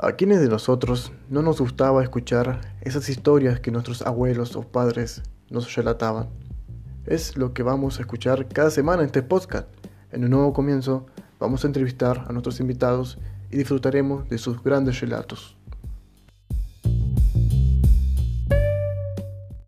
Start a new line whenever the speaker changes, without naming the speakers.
¿A quiénes de nosotros no nos gustaba escuchar esas historias que nuestros abuelos o padres nos relataban? Es lo que vamos a escuchar cada semana en este podcast. En un nuevo comienzo vamos a entrevistar a nuestros invitados y disfrutaremos de sus grandes relatos.